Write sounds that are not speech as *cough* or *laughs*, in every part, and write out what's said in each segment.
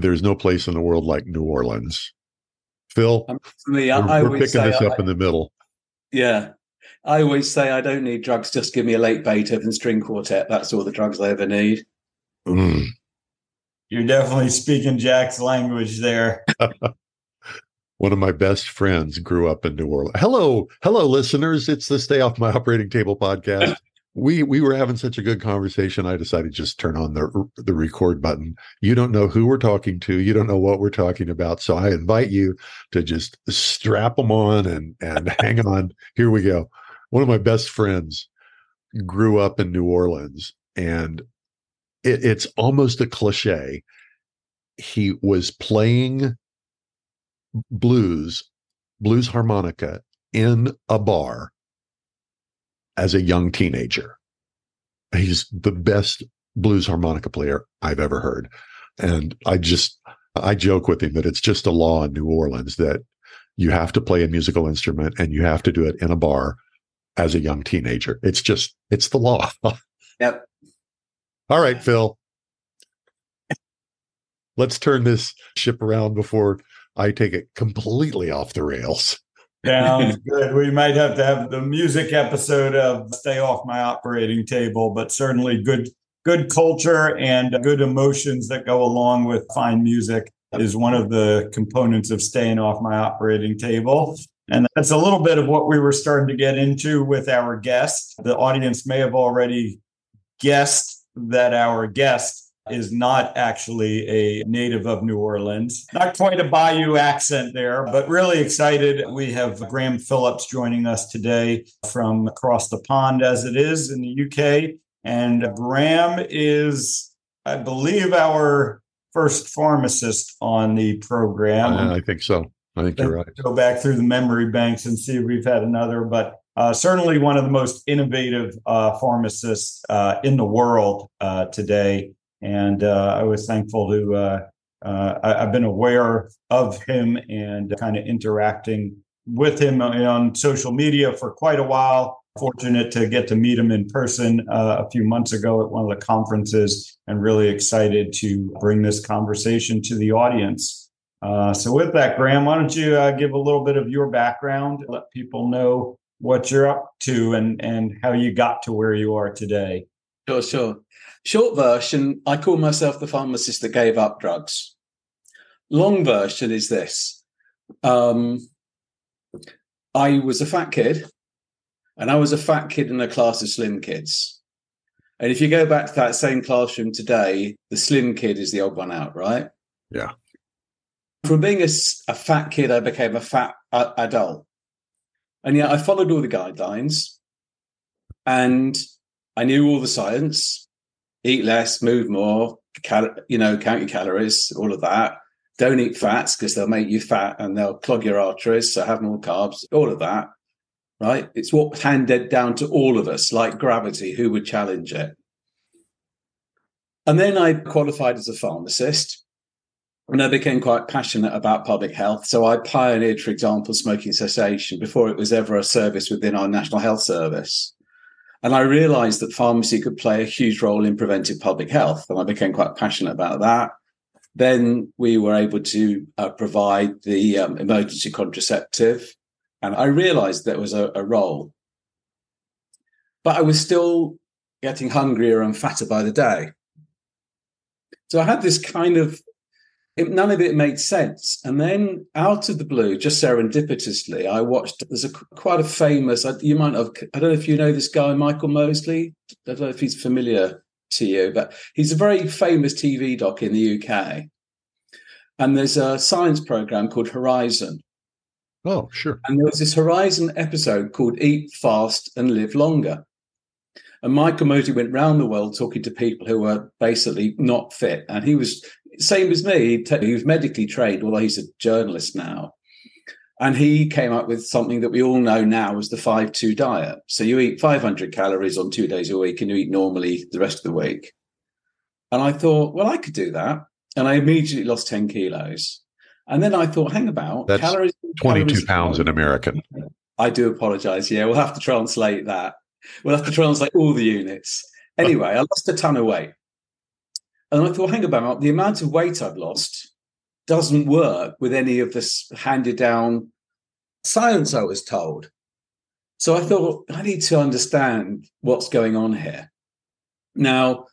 There's no place in the world like New Orleans. Phil, Um, for me, I, we're, I we're picking say, this I- up in the middle. yeah, I always say I don't need drugs. Just give me a late Beethoven string quartet. That's all the drugs I ever need. Mm. You're definitely speaking Jack's language there. *laughs* One of my best friends grew up in New Orleans. Hello, hello, listeners. It's the Stay Off My Operating Table podcast. We we were having such a good conversation. I decided just turn on the the record button. You don't know who we're talking to. You don't know what we're talking about. So I invite you to just strap them on and and hang on. Here we go. One of my best friends grew up in New Orleans, and it, it's almost a cliche. He was playing blues, blues harmonica in a bar as a young teenager. He's the best blues harmonica player I've ever heard. And I just, I joke with him that it's just a law in New Orleans that you have to play a musical instrument and you have to do it in a bar as a young teenager. It's just, it's the law. *laughs* Yep. All right, Phil. Let's turn this ship around before I take it completely off the rails. Sounds *laughs* good. We might have to have the music episode of Stay Off My Operating Table, but certainly good good culture and good emotions that go along with fine music is one of the components of staying off my operating table. And that's a little bit of what we were starting to get into with our guest. The audience may have already guessed that our guest is not actually a native of New Orleans. Not quite a Bayou accent there, but really excited. We have Graham Phillips joining us today from across the pond, as it is in the UK. And Graham is, I believe, our first pharmacist on the program. Uh, I think so. I think you're right. Go back through the memory banks and see if we've had another, but uh, certainly one of the most innovative uh, pharmacists uh, in the world uh, today. And uh, I was thankful to, uh, uh, I, have been aware of him and kind of interacting with him on social media for quite a while. Fortunate to get to meet him in person uh, a few months ago at one of the conferences, and really excited to bring this conversation to the audience. Uh, so, with that, Graham, why don't you uh, give a little bit of your background, let people know what you're up to and and how you got to where you are today. Sure, sure. Short version, I call myself the pharmacist that gave up drugs. Long version is this. Um, I was a fat kid, and I was a fat kid in a class of slim kids. And if you go back to that same classroom today, the slim kid is the odd one out, right? Yeah. From being a, a fat kid, I became a fat uh, adult. And yet I followed all the guidelines and I knew all the science eat less, move more, cal- you know, count your calories, all of that. Don't eat fats because they'll make you fat and they'll clog your arteries. So have more carbs, all of that. Right. It's what's handed down to all of us, like gravity. Who would challenge it? And then I qualified as a pharmacist and I became quite passionate about public health. So I pioneered, for example, smoking cessation before it was ever a service within our National Health Service. And I realized that pharmacy could play a huge role in preventive public health. And I became quite passionate about that. Then we were able to uh, provide the um, emergency contraceptive. And I realized there was a, a role. But I was still getting hungrier and fatter by the day. So I had this kind of it, none of it made sense. And then out of the blue, just serendipitously, I watched. There's a quite a famous. You might have. I don't know if you know this guy, Michael Mosley. I don't know if he's familiar to you, but he's a very famous TV doc in the UK. And there's a science program called Horizon. Oh, sure. And there was this Horizon episode called Eat Fast and Live Longer. And Michael Mosley went round the world talking to people who were basically not fit. And he was same as me. He was medically trained, although he's a journalist now. And he came up with something that we all know now as the 5 2 diet. So you eat 500 calories on two days a week and you eat normally the rest of the week. And I thought, well, I could do that. And I immediately lost 10 kilos. And then I thought, hang about. That's calories, 22 calories pounds in American. I do apologize. Yeah, we'll have to translate that. We'll have to translate all the units. Anyway, I lost a ton of weight. And I thought, hang about, the amount of weight I've lost doesn't work with any of this handed down science I was told. So I thought, I need to understand what's going on here. Now,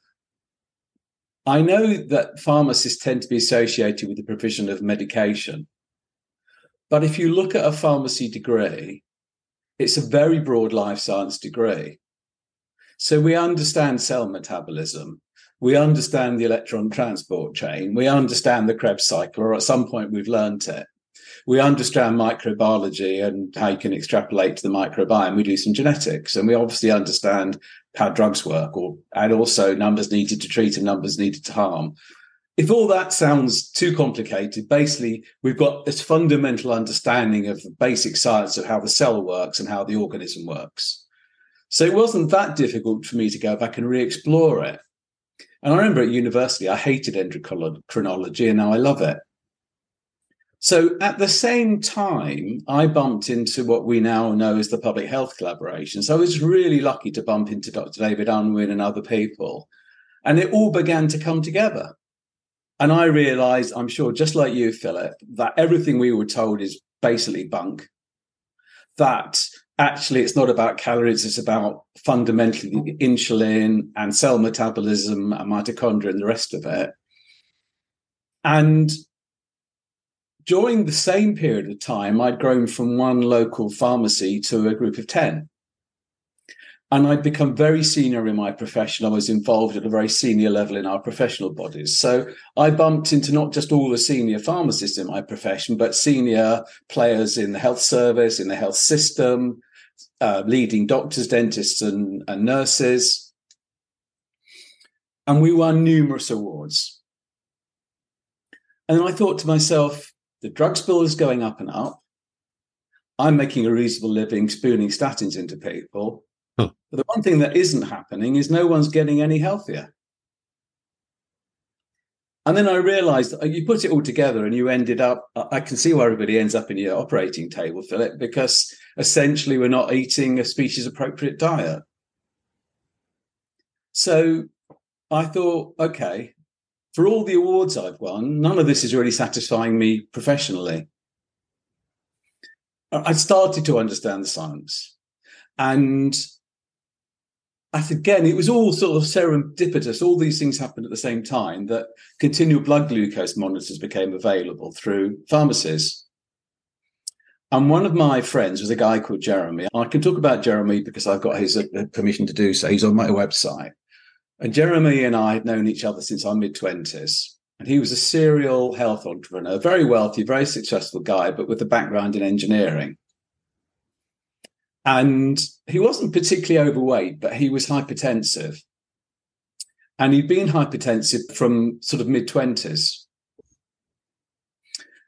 I know that pharmacists tend to be associated with the provision of medication. But if you look at a pharmacy degree, it's a very broad life science degree. So we understand cell metabolism. We understand the electron transport chain. We understand the Krebs cycle, or at some point we've learned it. We understand microbiology and how you can extrapolate to the microbiome. We do some genetics, and we obviously understand how drugs work, or and also numbers needed to treat and numbers needed to harm if all that sounds too complicated, basically, we've got this fundamental understanding of the basic science of how the cell works and how the organism works. So it wasn't that difficult for me to go back and re explore it. And I remember at university, I hated endocrinology and now I love it. So at the same time, I bumped into what we now know as the public health collaboration. So I was really lucky to bump into Dr. David Unwin and other people. And it all began to come together. And I realized, I'm sure, just like you, Philip, that everything we were told is basically bunk. That actually it's not about calories, it's about fundamentally mm-hmm. insulin and cell metabolism and mitochondria and the rest of it. And during the same period of time, I'd grown from one local pharmacy to a group of 10 and I'd become very senior in my profession. I was involved at a very senior level in our professional bodies. So I bumped into not just all the senior pharmacists in my profession, but senior players in the health service, in the health system, uh, leading doctors, dentists, and, and nurses. And we won numerous awards. And I thought to myself, the drugs bill is going up and up. I'm making a reasonable living spooning statins into people Huh. But the one thing that isn't happening is no one's getting any healthier. And then I realized uh, you put it all together and you ended up, I can see why everybody ends up in your operating table, Philip, because essentially we're not eating a species appropriate diet. So I thought, okay, for all the awards I've won, none of this is really satisfying me professionally. I started to understand the science. And again, it was all sort of serendipitous. All these things happened at the same time that continual blood glucose monitors became available through pharmacies. And one of my friends was a guy called Jeremy. I can talk about Jeremy because I've got his uh, permission to do so. He's on my website. And Jeremy and I had known each other since our mid 20s. And he was a serial health entrepreneur, very wealthy, very successful guy, but with a background in engineering. And he wasn't particularly overweight, but he was hypertensive. And he'd been hypertensive from sort of mid 20s.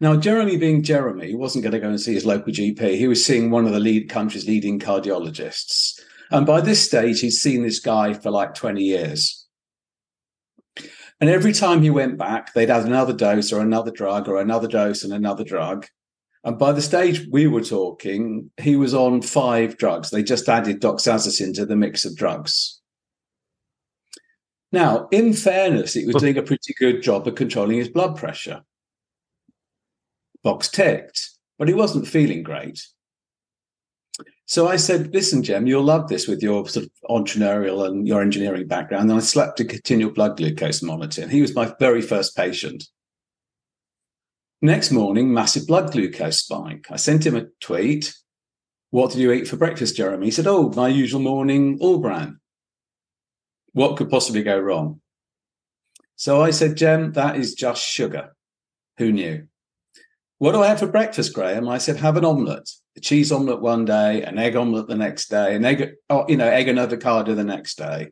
Now, Jeremy being Jeremy, wasn't going to go and see his local GP. He was seeing one of the lead country's leading cardiologists. And by this stage, he'd seen this guy for like 20 years. And every time he went back, they'd add another dose or another drug or another dose and another drug. And by the stage we were talking, he was on five drugs. They just added doxazosin to the mix of drugs. Now, in fairness, it was doing a pretty good job of controlling his blood pressure. Box ticked, but he wasn't feeling great. So I said, listen, Jem, you'll love this with your sort of entrepreneurial and your engineering background. And I slapped a continual blood glucose monitor. And he was my very first patient. Next morning, massive blood glucose spike. I sent him a tweet. What did you eat for breakfast, Jeremy? He said, Oh, my usual morning All-Bran. What could possibly go wrong? So I said, Jem, that is just sugar. Who knew? What do I have for breakfast, Graham? I said, have an omelette, a cheese omelette one day, an egg omelette the next day, an egg, oh, you know, egg and avocado the next day.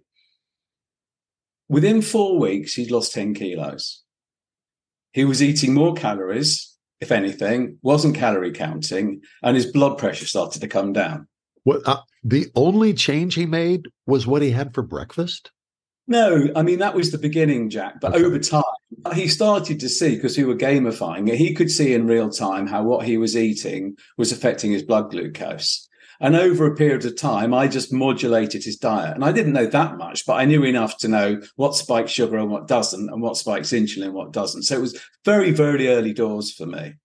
Within four weeks, he'd lost 10 kilos. He was eating more calories, if anything, wasn't calorie counting, and his blood pressure started to come down. What uh, the only change he made was what he had for breakfast? No, I mean that was the beginning, Jack. But okay. over time, he started to see because we were gamifying it. He could see in real time how what he was eating was affecting his blood glucose. And over a period of time, I just modulated his diet. And I didn't know that much, but I knew enough to know what spikes sugar and what doesn't, and what spikes insulin and what doesn't. So it was very, very early doors for me.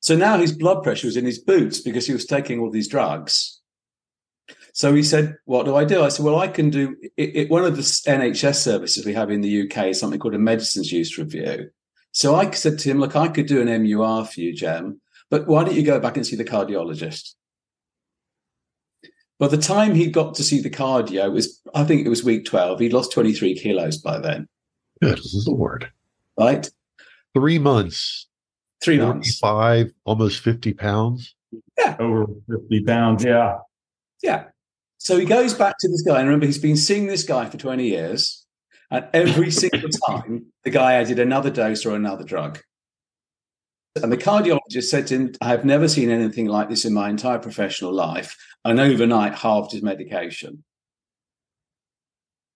So now his blood pressure was in his boots because he was taking all these drugs. So he said, What do I do? I said, Well, I can do it, it, one of the NHS services we have in the UK is something called a medicines use review. So I said to him, Look, I could do an MUR for you, Jem, but why don't you go back and see the cardiologist? By the time he got to see the cardio, it was I think it was week 12. He'd lost 23 kilos by then. Good Lord. Right? Three months Three months. Five, almost 50 pounds. Yeah. Over 50 pounds. Yeah. Yeah. So he goes back to this guy. And remember, he's been seeing this guy for 20 years. And every *laughs* single time, the guy added another dose or another drug. And the cardiologist said to him, I have never seen anything like this in my entire professional life. And overnight, halved his medication.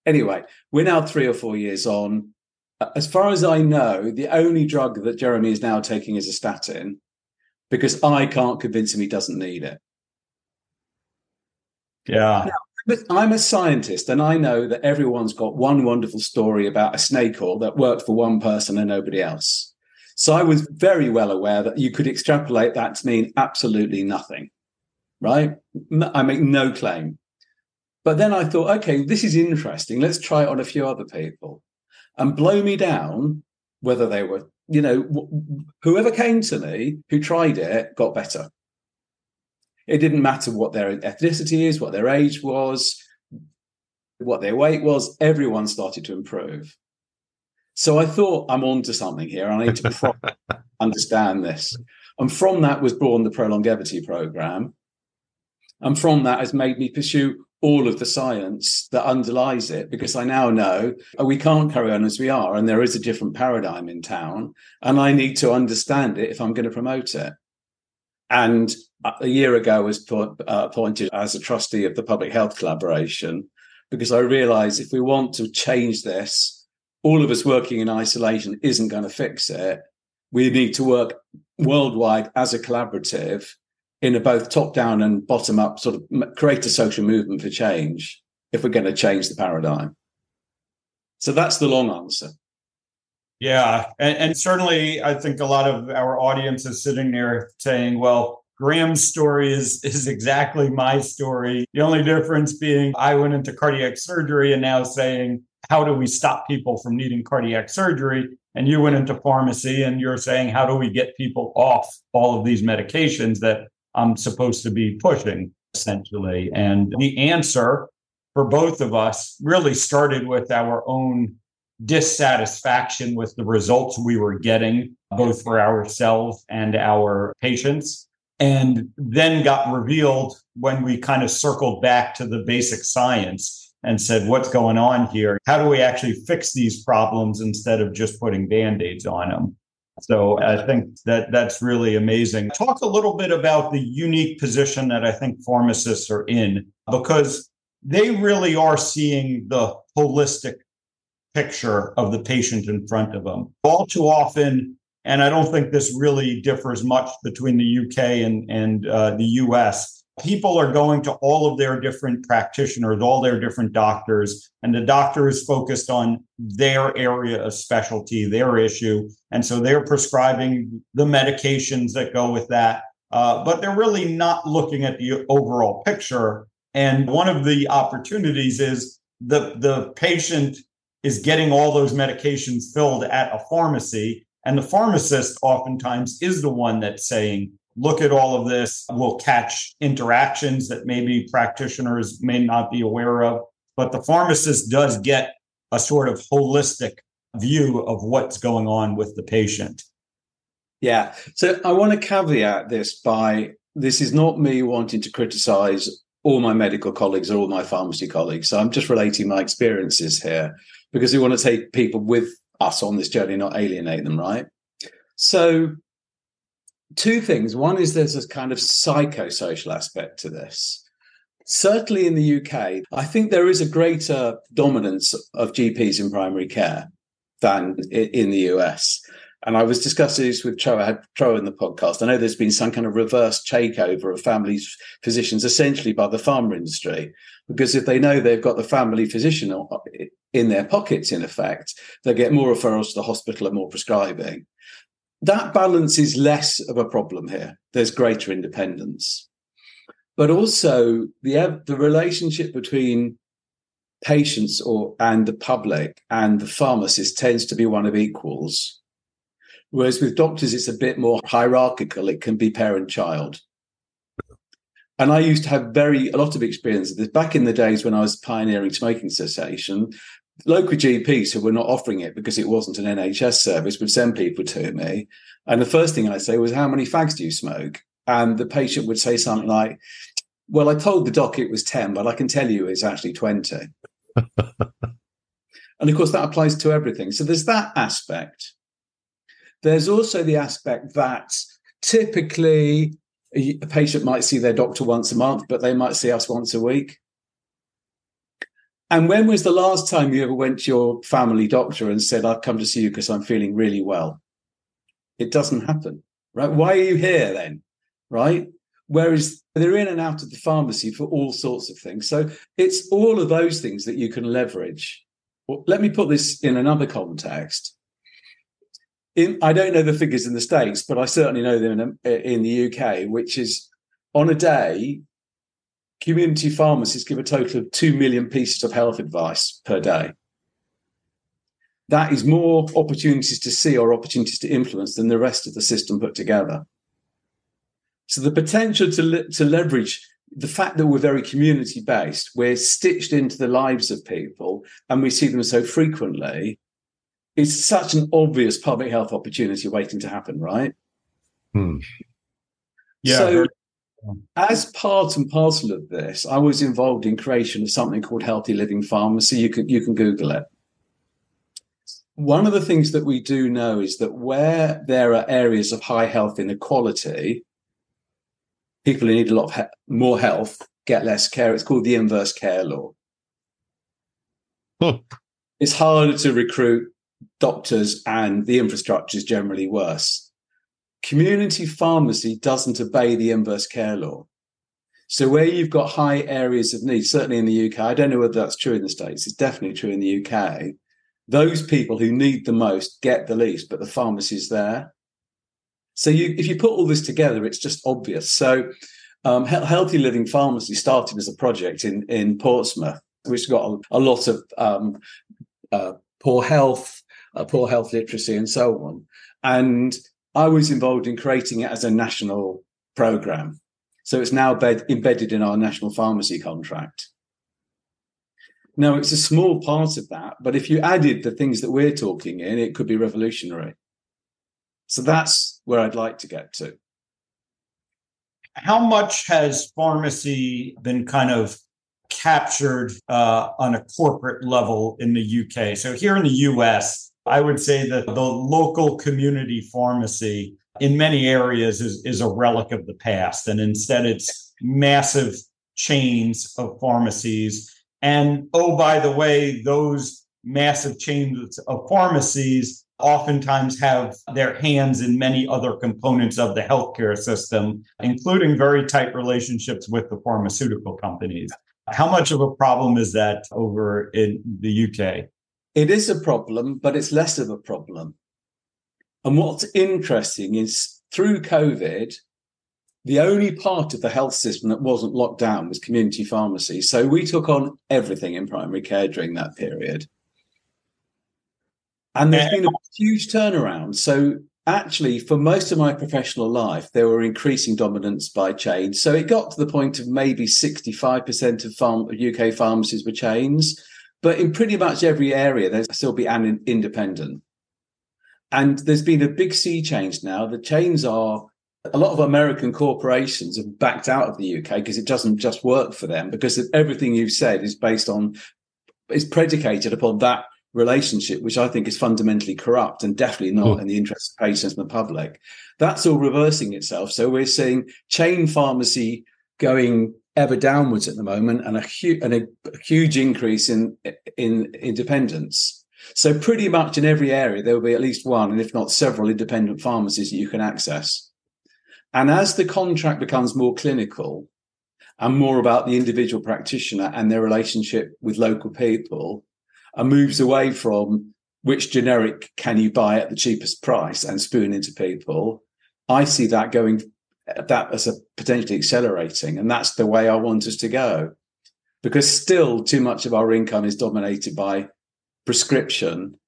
Anyway, we're now three or four years on as far as I know, the only drug that Jeremy is now taking is a statin because I can't convince him he doesn't need it. Yeah. Now, I'm a scientist and I know that everyone's got one wonderful story about a snake oil that worked for one person and nobody else. So I was very well aware that you could extrapolate that to mean absolutely nothing, right? I make no claim. But then I thought, okay, this is interesting. Let's try it on a few other people and blow me down, whether they were, you know, whoever came to me who tried it got better. It didn't matter what their ethnicity is, what their age was, what their weight was, everyone started to improve. So I thought I'm on to something here. I need to *laughs* understand this. And from that was born the Prolongevity program. And from that has made me pursue all of the science that underlies it because I now know we can't carry on as we are and there is a different paradigm in town and I need to understand it if I'm going to promote it. And a year ago I was uh, appointed as a trustee of the Public Health Collaboration because I realized if we want to change this, all of us working in isolation isn't going to fix it. We need to work worldwide as a collaborative in a both top down and bottom up sort of create a social movement for change if we're going to change the paradigm. So that's the long answer. Yeah. And, and, certainly, I think a lot of our audience is sitting there saying, well, Graham's story is, is exactly my story. The only difference being I went into cardiac surgery and now saying, how do we stop people from needing cardiac surgery? And you went into pharmacy and you're saying, how do we get people off all of these medications that I'm supposed to be pushing, essentially. And the answer for both of us really started with our own dissatisfaction with the results we were getting, both for ourselves and our patients. And then got revealed when we kind of circled back to the basic science and said, what's going on here? How do we actually fix these problems instead of just putting band aids on them? So I think that that's really amazing. Talk a little bit about the unique position that I think pharmacists are in because they really are seeing the holistic picture of the patient in front of them. All too often, and I don't think this really differs much between the UK and, and uh, the US people are going to all of their different practitioners, all their different doctors, and the doctor is focused on their area of specialty, their issue. And so they're prescribing the medications that go with that. Uh, but they're really not looking at the overall picture. And one of the opportunities is the, the patient is getting all those medications filled at a pharmacy. And the pharmacist oftentimes is the one that's saying, look at all of this. We'll catch interactions that maybe practitioners may not be aware of. But the pharmacist does get a sort of holistic view of what's going on with the patient. Yeah. So I want to caveat this by this is not me wanting to criticize all my medical colleagues or all my pharmacy colleagues. So I'm just relating my experiences here because we want to take people with us on this journey, not alienate them, right? So, two things. One is there's a kind of psychosocial aspect to this. Certainly in the UK, I think there is a greater dominance of GPs in primary care than in the US. And I was discussing this with Tro, I had Tro in the podcast. I know there's been some kind of reverse takeover of family physicians, essentially by the pharma industry, because if they know they've got the family physician in their pockets, in effect, they get more referrals to the hospital and more prescribing. That balance is less of a problem here. There's greater independence. But also the, the relationship between patients or and the public and the pharmacist tends to be one of equals Whereas with doctors, it's a bit more hierarchical. It can be parent child. And I used to have very a lot of experience of this back in the days when I was pioneering smoking cessation. Local GPs who were not offering it because it wasn't an NHS service would send people to me. And the first thing I say was, How many fags do you smoke? And the patient would say something like, Well, I told the doc it was 10, but I can tell you it's actually 20. *laughs* and of course, that applies to everything. So there's that aspect. There's also the aspect that typically a patient might see their doctor once a month, but they might see us once a week. And when was the last time you ever went to your family doctor and said, I've come to see you because I'm feeling really well? It doesn't happen, right? Why are you here then? Right? Whereas they're in and out of the pharmacy for all sorts of things. So it's all of those things that you can leverage. Well, let me put this in another context in, I don't know the figures in the States, but I certainly know them in, uh, in the UK, which is on a day, community pharmacists give a total of 2 million pieces of health advice per day. That is more opportunities to see or opportunities to influence than the rest of the system put together. So the potential to, le- to leverage the fact that we're very community based, we're stitched into the lives of people and we see them so frequently it's such an obvious public health opportunity waiting to happen, right? Hmm. Yeah. So, as part and parcel of this, I was involved in creation of something called Healthy Living Pharmacy. You can you can Google it. One of the things that we do know is that where there are areas of high health inequality, people who need a lot of he- more health get less care. It's called the inverse care law. Huh. It's harder to recruit doctors and the infrastructure is generally worse. Community pharmacy doesn't obey the inverse care law. So where you've got high areas of need, certainly in the UK, I don't know whether that's true in the States, it's definitely true in the UK. Those people who need the most get the least, but the pharmacy's there. So you, if you put all this together, it's just obvious. So um, Healthy Living Pharmacy started as a project in, in Portsmouth, which got a, a lot of um, uh, poor health, uh, poor health literacy, and so on. And I was involved in creating it as a national program. So it's now bed- embedded in our national pharmacy contract. Now, it's a small part of that, but if you added the things that we're talking in, it could be revolutionary. So that's where I'd like to get to. How much has pharmacy been kind of captured uh, on a corporate level in the UK? So here in the US, I would say that the local community pharmacy in many areas is, is a relic of the past. And instead, it's massive chains of pharmacies. And oh, by the way, those massive chains of pharmacies oftentimes have their hands in many other components of the healthcare system, including very tight relationships with the pharmaceutical companies. How much of a problem is that over in the UK? It is a problem, but it's less of a problem. And what's interesting is through COVID, the only part of the health system that wasn't locked down was community pharmacy. So we took on everything in primary care during that period. And there's been a huge turnaround. So actually, for most of my professional life, there were increasing dominance by chains. So it got to the point of maybe 65% of farm, UK pharmacies were chains. But in pretty much every area, there's still be an independent. And there's been a big sea change now. The chains are a lot of American corporations have backed out of the UK because it doesn't just work for them because everything you've said is based on is predicated upon that relationship, which I think is fundamentally corrupt and definitely not hmm. in the interest of patients and the public. That's all reversing itself. So we're seeing chain pharmacy going ever downwards at the moment, and a, hu- and a, a huge increase in in independence. So pretty much in every area there will be at least one, and if not several, independent pharmacies that you can access. And as the contract becomes more clinical and more about the individual practitioner and their relationship with local people, and moves away from which generic can you buy at the cheapest price and spoon into people, I see that going that as a potentially accelerating, and that's the way I want us to go, because still too much of our income is dominated by prescription,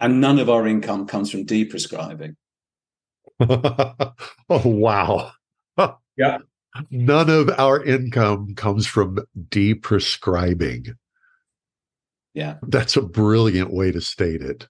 and none of our income comes from deprescribing. *laughs* oh wow! *laughs* Yeah, none of our income comes from deprescribing. Yeah, that's a brilliant way to state it.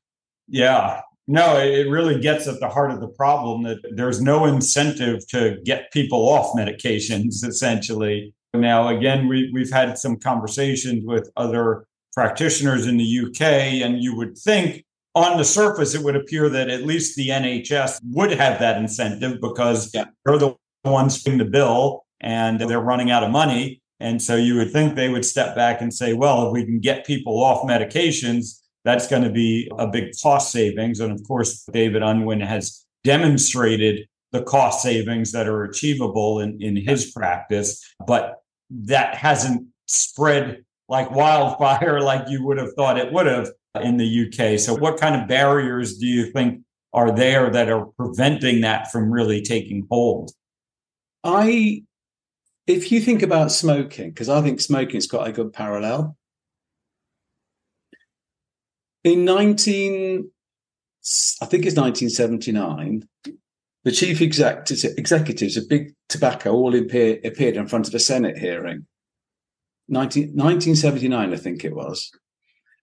Yeah, no, it really gets at the heart of the problem that there's no incentive to get people off medications, *laughs* essentially. Now, again, we, we've had some conversations with other practitioners in the UK, and you would think on the surface, it would appear that at least the NHS would have that incentive because yeah. they're the ones paying the bill and they're running out of money. And so you would think they would step back and say, well, if we can get people off medications, that's going to be a big cost savings. And of course, David Unwin has demonstrated the cost savings that are achievable in, in his practice, but that hasn't spread like wildfire *laughs* like you would have thought it would have in the UK. So, what kind of barriers do you think are there that are preventing that from really taking hold? I, if you think about smoking, because I think smoking's got a good parallel. In 19, I think it's 1979, the chief executives of big tobacco all appear, appeared in front of a Senate hearing. 19, 1979, I think it was.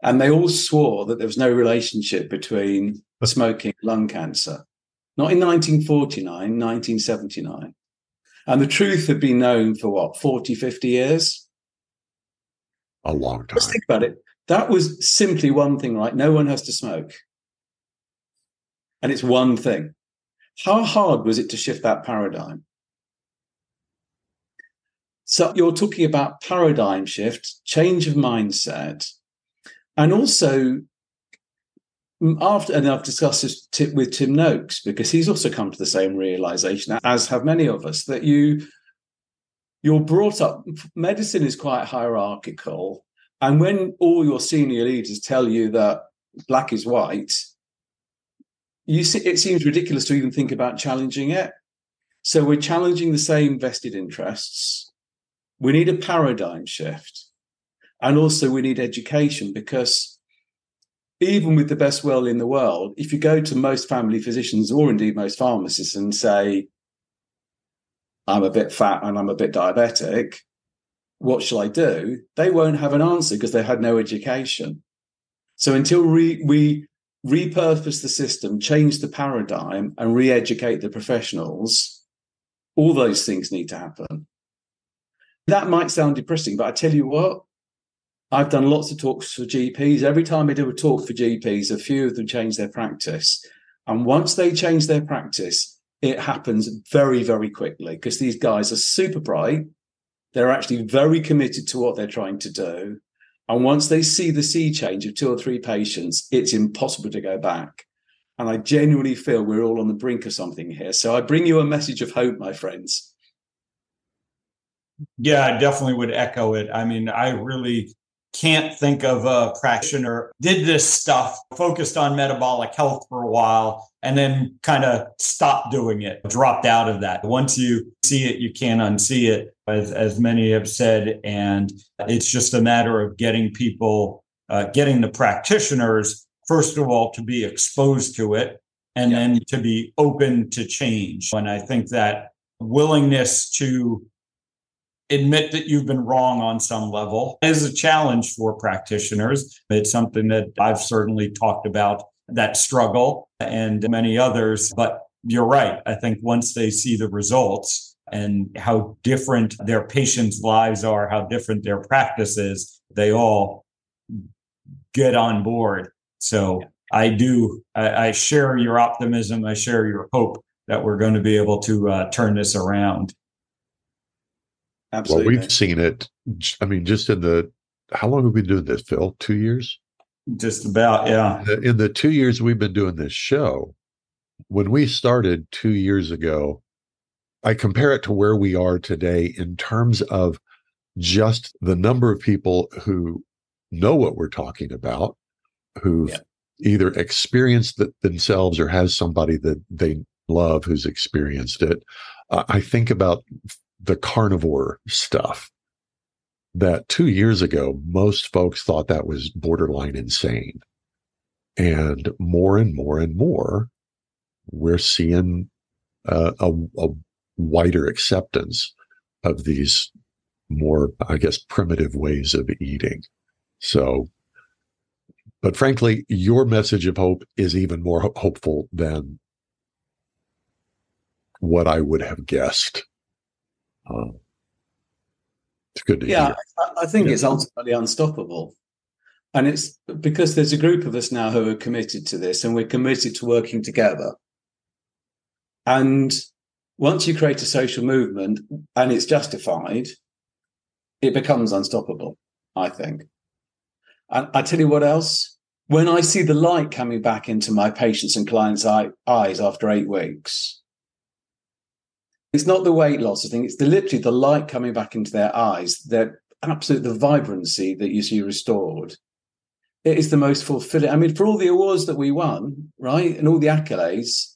And they all swore that there was no relationship between smoking and lung cancer. Not in 1949, 1979. And the truth had been known for what, 40, 50 years? A long time. Let's think about it. That was simply one thing, right? No one has to smoke. And it's one thing. How hard was it to shift that paradigm? So you're talking about paradigm shift, change of mindset, and also mm, after and I've discussed this with Tim Noakes because he's also come to the same realization as have many of us that you you're brought up medicine is quite hierarchical and when all your senior leaders tell you that black is white, you see, it seems ridiculous to even think about challenging it. So we're challenging the same vested interests. We need a paradigm shift. And also we need education because even with the best will in the world, if you go to most family physicians or indeed most pharmacists and say, I'm a bit fat and I'm a bit diabetic, what shall I do? They won't have an answer because they had no education. So until we, we repurpose the system, change the paradigm, and re educate the professionals, all those things need to happen. That might sound depressing, but I tell you what, I've done lots of talks for GPs. Every time I do a talk for GPs, a few of them change their practice. And once they change their practice, it happens very, very quickly because these guys are super bright they're actually very committed to what they're trying to do. And once they see the sea change of two or three patients, it's impossible to go back. And I genuinely feel we're all on the brink of something here. So I bring you a message of hope, my friends. Yeah, I definitely would echo it. I mean, I really can't think of a practitioner did this stuff focused on metabolic health for a while and then kind of stopped doing it dropped out of that once you see it you can't unsee it as, as many have said and it's just a matter of getting people uh, getting the practitioners first of all to be exposed to it and yeah. then to be open to change and i think that willingness to admit that you've been wrong on some level is a challenge for practitioners. It's something that I've certainly talked about that struggle and many others. But you're right. I think once they see the results and how different their patients' lives are, how different their practice is, they all get on board So. I do, I, I, share your optimism. I share your hope that we're going to be able to uh, turn this around. Absolutely. Well, we've seen it. I mean, just in the, how long have we been doing this, Phil? Two years? Just about, yeah. In the, in the two years we've been doing this show, when we started two years ago, I compare it to where we are today in terms of just the number of people who know what we're talking about, who've yeah. either experienced it themselves or has somebody that they love who's experienced it. Uh, I think about the carnivore stuff that two years ago, most folks thought that was borderline insane. And more and more and more, we're seeing uh, a, a wider acceptance of these more, I guess, primitive ways of eating. So, but frankly, your message of hope is even more ho- hopeful than what I would have guessed. It's good to yeah, hear. I, I think yeah. it's ultimately unstoppable. And it's because there's a group of us now who are committed to this and we're committed to working together. And once you create a social movement and it's justified, it becomes unstoppable, I think. And I tell you what else, when I see the light coming back into my patients and clients' eyes after eight weeks, it's not the weight loss, I think it's the literally the light coming back into their eyes, their absolute the vibrancy that you see restored. It is the most fulfilling. I mean, for all the awards that we won, right, and all the accolades,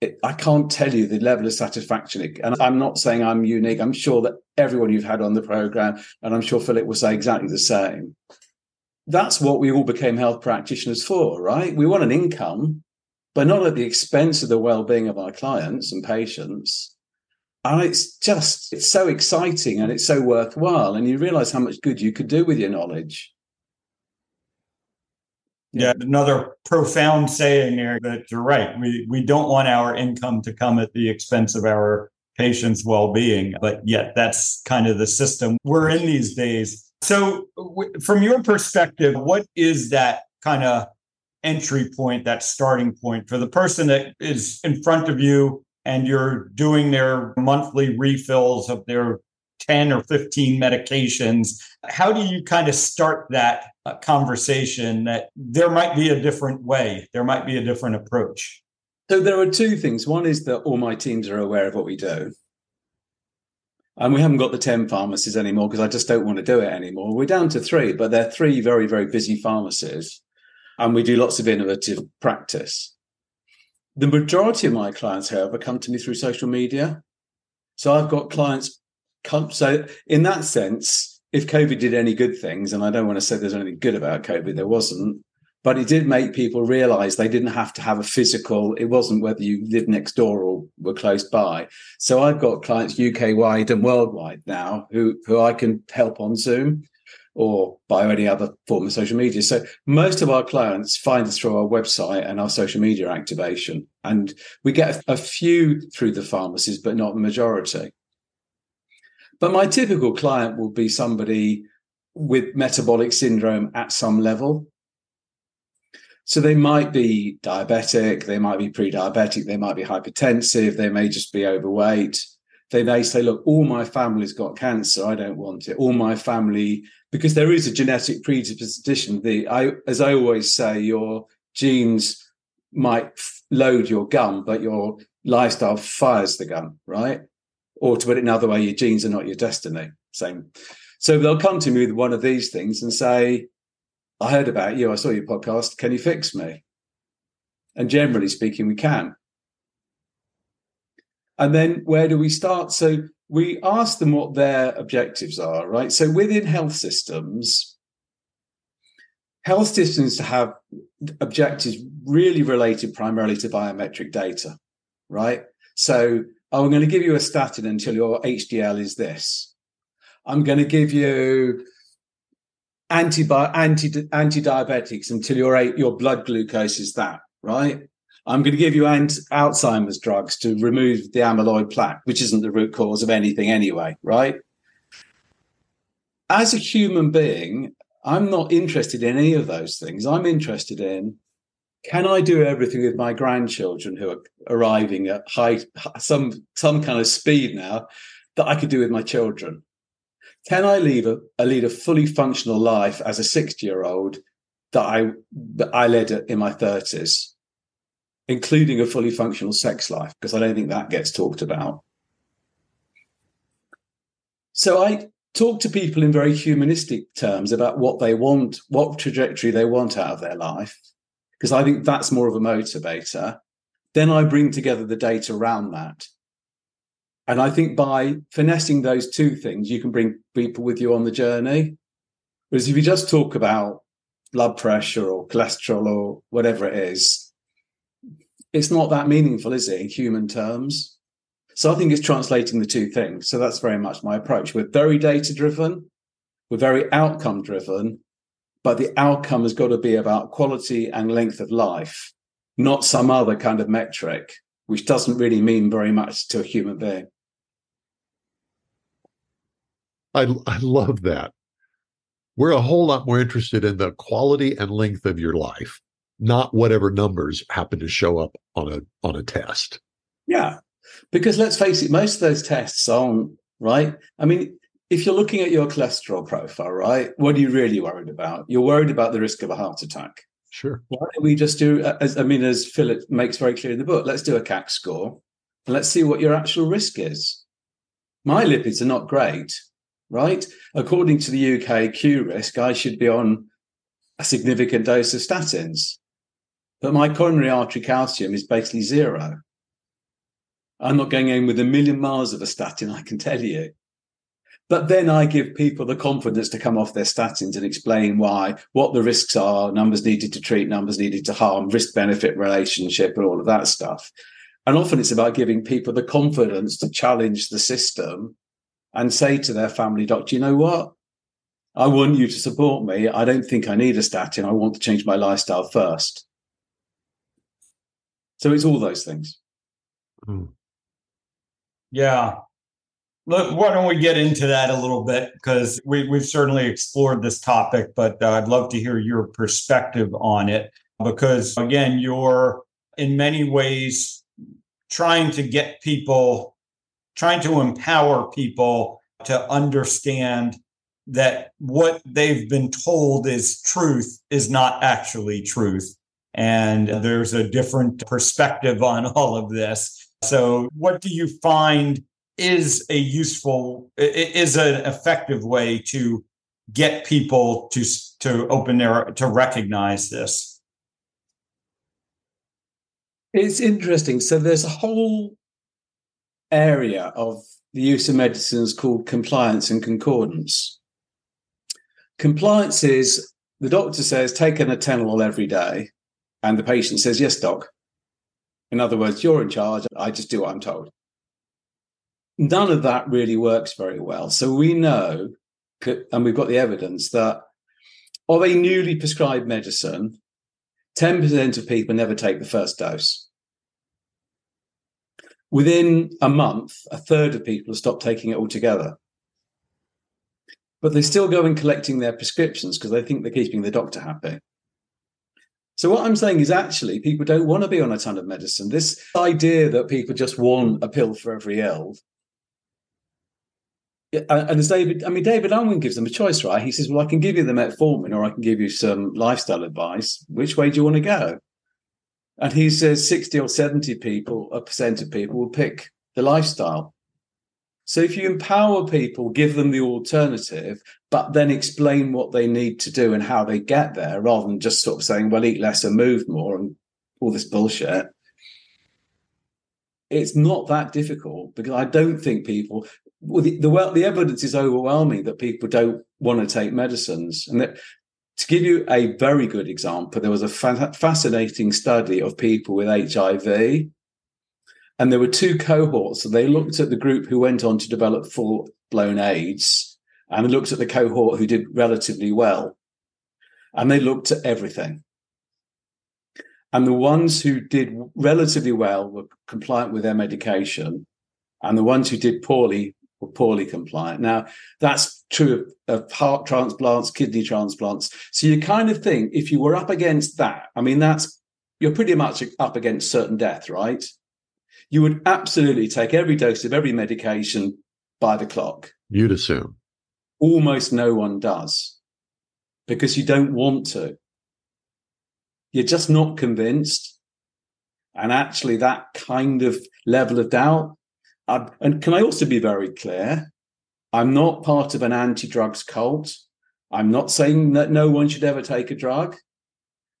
it, I can't tell you the level of satisfaction. It, and I'm not saying I'm unique. I'm sure that everyone you've had on the program, and I'm sure Philip will say exactly the same. That's what we all became health practitioners for, right? We want an income but not at the expense of the well-being of our clients and patients. And it's just it's so exciting and it's so worthwhile and you realize how much good you could do with your knowledge. Yeah another profound saying there that you're right. We we don't want our income to come at the expense of our patients well-being but yet that's kind of the system we're in these days. So w- from your perspective what is that kind of entry point, that starting point for the person that is in front of you and you're doing their monthly refills of their 10 or 15 medications. How do you kind of start that uh, conversation that there might be a different way, there might be a different approach? So there are two things. One is that all my teams are aware of what we do. And we haven't got the 10 pharmacies anymore because I just don't want to do it anymore. We're down to three, but they're three very, very busy pharmacies and we do lots of innovative practice. The majority of my clients, however, come to me through social media. So I've got clients come. So in that sense, if COVID did any good things, and I don't want to say there's anything good about COVID, there wasn't, but it did make people realize they didn't have to have a physical, it wasn't whether you lived next door or were close by. So I've got clients UK wide and worldwide now who, who I can help on Zoom or by any other form of social media. So most of our clients find us through our website and our social media activation. And we get a few through the pharmacies, but not the majority. But my typical client will be somebody with metabolic syndrome at some level. So they might be diabetic, they might be pre diabetic, they might be hypertensive, they may just be overweight they may say, look, all my family's got cancer. I don't want it. All my family, because there is a genetic predisposition. The I, as I always say, your genes might load your gun, but your lifestyle fires the gun, right? Or to put it another way, your genes are not your destiny. Same. So they'll come to me with one of these things and say, I heard about you. I saw your podcast. Can you fix me? And generally speaking, we can. And then where do we start? So we ask them what their objectives are, right? So within health systems, health systems have objectives really related primarily to biometric data, right? So I'm going to give you a statin until your HDL is this. I'm going to give you anti anti anti-diabetics until your your blood glucose is that, right? I'm going to give you Alzheimer's drugs to remove the amyloid plaque, which isn't the root cause of anything anyway, right? As a human being, I'm not interested in any of those things. I'm interested in can I do everything with my grandchildren who are arriving at high some some kind of speed now that I could do with my children? Can I leave a, lead a fully functional life as a 60 year old that I that I led in my 30s, including a fully functional sex life? Because I don't think that gets talked about. So I talk to people in very humanistic terms about what they want, what trajectory they want out of their life, because I think that's more of a motivator. Then I bring together the data around that. And I think by finessing those two things, you can bring people with you on the journey. Whereas if you just talk about blood pressure or cholesterol or whatever it is, it's not that meaningful, is it, in human terms? So I think it's translating the two things. So that's very much my approach. We're very data driven, we're very outcome driven, but the outcome has got to be about quality and length of life, not some other kind of metric, which doesn't really mean very much to a human being. I, I love that. We're a whole lot more interested in the quality and length of your life, not whatever numbers happen to show up on a on a test. Yeah. Because let's face it, most of those tests aren't right. I mean, if you're looking at your cholesterol profile, right, what are you really worried about? You're worried about the risk of a heart attack. Sure. Why don't we just do, as I mean, as Philip makes very clear in the book, let's do a CAC score and let's see what your actual risk is. My lipids are not great, right? According to the UK QRISK, I should be on a significant dose of statins, but my coronary artery calcium is basically zero. I'm not going in with a million miles of a statin, I can tell you. But then I give people the confidence to come off their statins and explain why, what the risks are, numbers needed to treat, numbers needed to harm, risk benefit relationship, and all of that stuff. And often it's about giving people the confidence to challenge the system and say to their family doctor, you know what? I want you to support me. I don't think I need a statin. I want to change my lifestyle first. So it's all those things. Mm. Yeah. Look, why don't we get into that a little bit? Because we, we've certainly explored this topic, but uh, I'd love to hear your perspective on it. Because again, you're in many ways trying to get people, trying to empower people to understand that what they've been told is truth is not actually truth. And there's a different perspective on *laughs* all of this. So, what do you find is a useful, is an effective way to get people to to open their to recognize this? It's interesting. So, there's a whole area of the use of medicines called compliance and concordance. Compliance is the doctor says take an atenolol every day, and the patient says yes, doc. In other words, you're in charge. I just do what I'm told. None of that really works very well. So we know, and we've got the evidence that of a newly prescribed medicine, 10% of people never take the first dose. Within a month, a third of people stopped taking it altogether. But they still go and collecting their prescriptions because they think they're keeping the doctor happy. So what I'm saying is actually people don't want to be on a ton of medicine. This idea that people just want a pill for every ill. And as David, I mean, David Unwin gives them a choice, right? He says, "Well, I can give you the metformin, or I can give you some lifestyle advice. Which way do you want to go?" And he says, sixty or seventy people, a percent of people, will pick the lifestyle. So if you empower people, give them the alternative, but then explain what they need to do and how they get there, rather than just sort of saying, well, eat less and move more and all this bullshit. It's not that difficult because I don't think people, well, the, the, the evidence is overwhelming that people don't want to take medicines. And that, to give you a very good example, there was a fa- fascinating study of people with HIV and there were two cohorts. So they looked at the group who went on to develop full blown AIDS and looked at the cohort who did relatively well. And they looked at everything. And the ones who did relatively well were compliant with their medication. And the ones who did poorly were poorly compliant. Now, that's true of, of heart transplants, kidney transplants. So you kind of think if you were up against that, I mean, that's you're pretty much up against certain death, right? You would absolutely take every dose of every medication by the clock. You'd assume. Almost no one does because you don't want to. You're just not convinced. And actually, that kind of level of doubt. Uh, and can I also be very clear? I'm not part of an anti drugs cult. I'm not saying that no one should ever take a drug.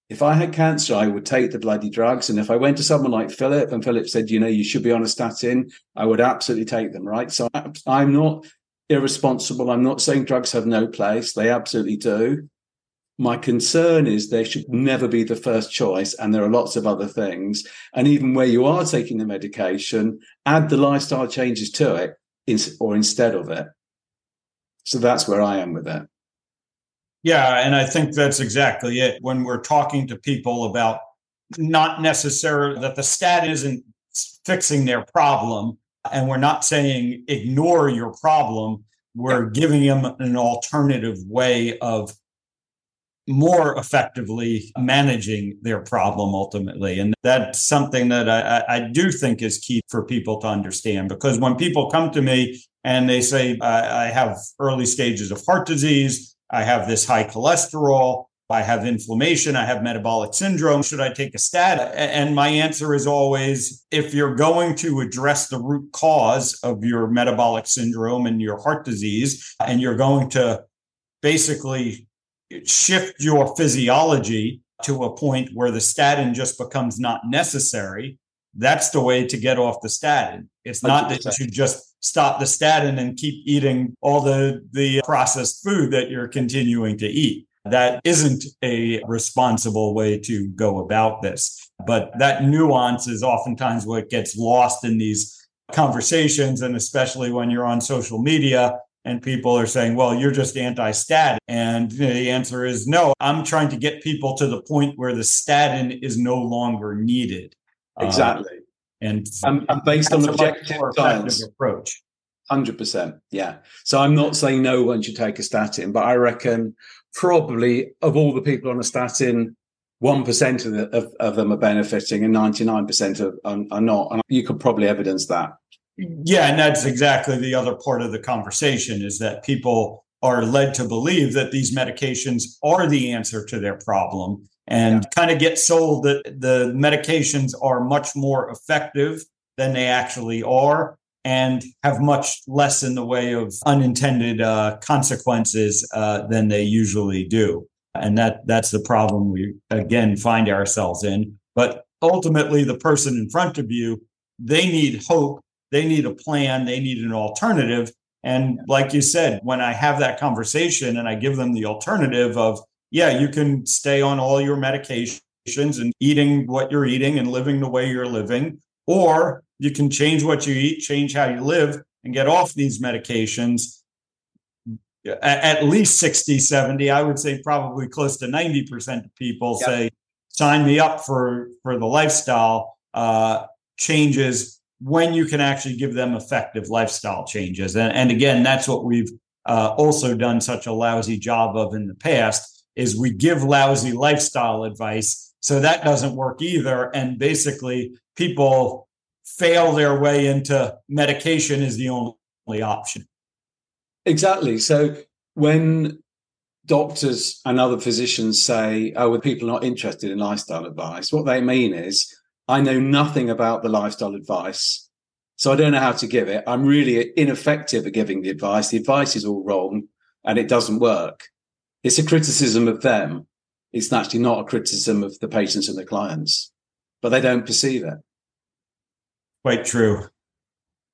If I had cancer, I would take the bloody drugs. And if I went to someone like Philip and Philip said, you know, you should be on a statin, I would absolutely take them, right? So I'm not irresponsible. I'm not saying drugs have no place. They absolutely do. My concern is they should never be the first choice. And there are lots of other things. And even where you are taking the medication, add the lifestyle changes to it or instead of it. So that's where I am with it. Yeah. And I think that's exactly it. When we're talking to people about not necessarily that the stat isn't fixing their problem, and we're not saying ignore your problem, we're giving them an alternative way of more effectively managing their problem ultimately. And that's something that I, I, do think is key for people to understand because when people come to me and they say, I, I have early stages of heart disease, I have this high cholesterol, I have inflammation, I have metabolic syndrome. Should I take a statin? And my answer is always if you're going to address the root cause of your metabolic syndrome and your heart disease, and you're going to basically shift your physiology to a point where the statin just becomes not necessary, that's the way to get off the statin. It's not 100%. that you just stop the statin and keep eating all the, the processed food that you're continuing to eat. That isn't a responsible way to go about this. But that nuance is oftentimes what gets lost in these conversations. And especially when you're on social media and people are saying, well, you're just anti statin. And the answer is no, I'm trying to get people to the point where the statin is no longer needed. Exactly. Uh, and, I'm, I'm based on objective science approach. 100%. Yeah. So I'm not saying no one should take a statin, but I reckon probably of all the people on a statin, 1% of, the, of, of them are benefiting and 99% are, are, are not. And you could probably evidence that. Yeah, and that's exactly the other part of the conversation is that people are led to believe that these medications are the answer to their problem and yeah. kind of get sold that the medications are much more effective than they actually are and have much less in the way of unintended uh, consequences uh, than they usually do. And that that's the problem we again find ourselves in. But ultimately, the person in front of you, they need hope, they need a plan, they need an alternative. And like you said, when I have that conversation and I give them the alternative of, yeah, you can stay on all your medications and eating what you're eating and living the way you're living, or you can change what you eat, change how you live, and get off these medications. At least 60, 70, I would say probably close to 90% of people yep. say, sign me up for, for the lifestyle uh, changes when you can actually give them effective lifestyle changes. And, and again, that's what we've uh, also done such a lousy job of in the past is we give lousy lifestyle advice. So that doesn't work either. And basically people fail their way into medication is the only option. Exactly. So when doctors and other physicians say, oh, well, people are not interested in lifestyle advice, what they mean is, I know nothing about the lifestyle advice. So I don't know how to give it. I'm really ineffective at giving the advice. The advice is all wrong and it doesn't work. It's a criticism of them. It's actually not a criticism of the patients and the clients, but they don't perceive it. Quite true.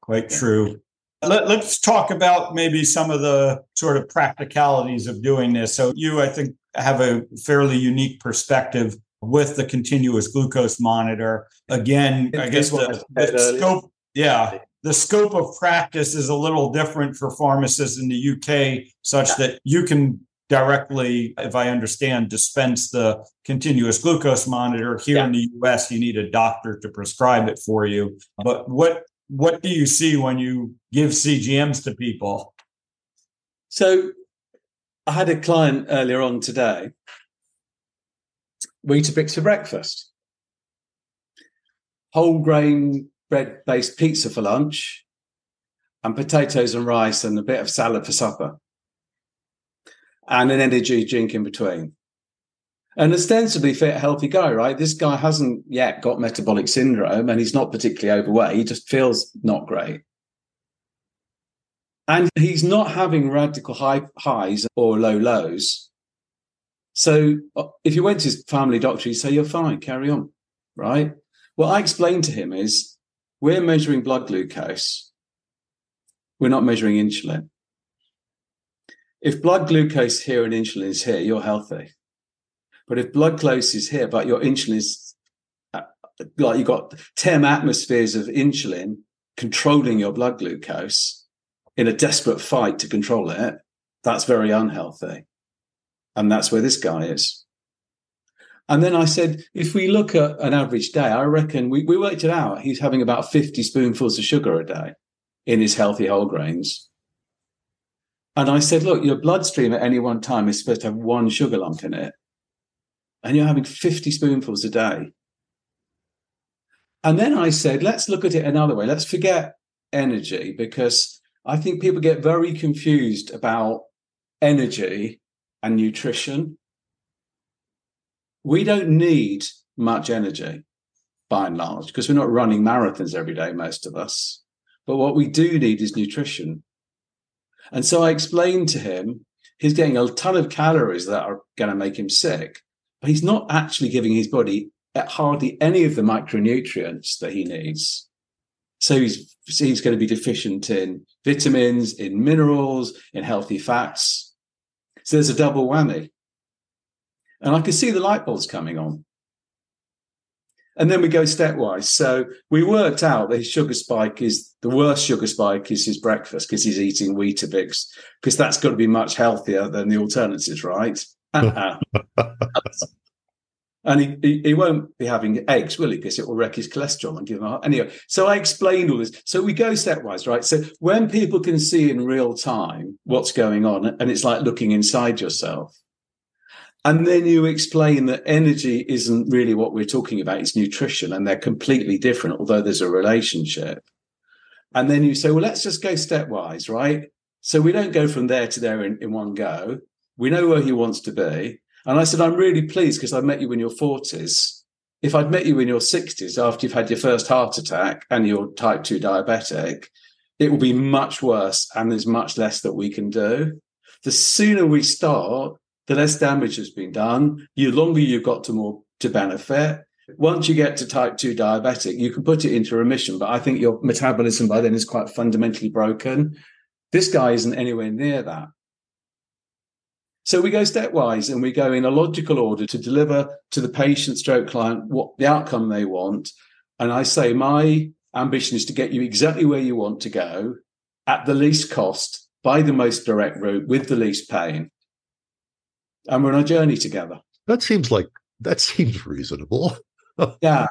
Quite true. Let, us talk about maybe some of the sort of practicalities of doing this. So, you, I think, have a fairly unique perspective with the continuous glucose monitor. Again, I guess the, the scope, yeah, the scope of practice is a little different for pharmacists in the UK, such that you can directly, if I understand, dispense the continuous glucose monitor. Here yeah. in the US, you need a doctor to prescribe it for you. But what what do you see when you give CGMs to people? So I had a client earlier on today. Weetabix for breakfast. Whole grain bread based pizza for lunch, and potatoes and rice and a bit of salad for supper, and an energy drink in between. An ostensibly fit, healthy guy, right? This guy hasn't yet got metabolic syndrome and he's not particularly overweight. He just feels not great. And he's not having radical high highs or low lows. So uh, if you went to his family doctor, he'd say, You're fine, carry on. Right. What I explained to him is we're measuring blood glucose. We're not measuring insulin. If blood glucose here and insulin is here, you're healthy. But if blood glucose is here, but your insulin is uh, like you've got 10 atmospheres of insulin controlling your blood glucose in a desperate fight to control it, that's very unhealthy. And that's where this guy is. And then I said, if we look at an average day, I reckon we, we worked it out. He's having about 50 spoonfuls of sugar a day in his healthy whole grains. And I said, look, your bloodstream at any one time is supposed to have one sugar lump in it. And you're having 50 spoonfuls a day. And then I said, let's look at it another way. Let's forget energy because I think people get very confused about energy and nutrition we don't need much energy by and large because we're not running marathons every day, most of us. But what we do need is nutrition. And so I explained to him he's getting a ton of calories that are going to make him sick, but he's not actually giving his body eh, hardly any of the micronutrients that he needs. So he's, he's going to be deficient in vitamins, in minerals, in healthy fats. So there's a double whammy. And I could see the light bulbs coming on. And then we go stepwise. So we worked out that his sugar spike is the worst sugar spike is his breakfast because he's eating Weetabix, because that's got to be much healthier than the alternatives, right? *laughs* and he, he, he, won't be having eggs, will he? Because it will wreck his cholesterol and give him a heart. anyway. So I explained all this. So we go stepwise, right? So when people can see in real time what's going on, and it's like looking inside yourself, and then you explain that energy isn't really what we're talking about, it's nutrition, and they're completely different, although there's a relationship. And then you say, well, let's just go stepwise, right? So we don't go from there to there in, in one go. We know where he wants to be. And I said, I'm really pleased because I met you in your 40s. If I'd met you in your 60s after you've had your first heart attack and you're type 2 diabetic, it will be much worse and there's much less that we can do. The sooner we start, the less damage has been done. The longer you've got to more to benefit. Once you get to type 2 diabetic, you can put it into remission, but I think your metabolism by then is quite fundamentally broken. This guy isn't anywhere near that. So we go stepwise and we go in a logical order to deliver to the patient stroke client what the outcome they want. And I say, my ambition is to get you exactly where you want to go at the least cost by the most direct route with the least pain and we're on a journey together. That seems like that seems reasonable. *laughs* yeah.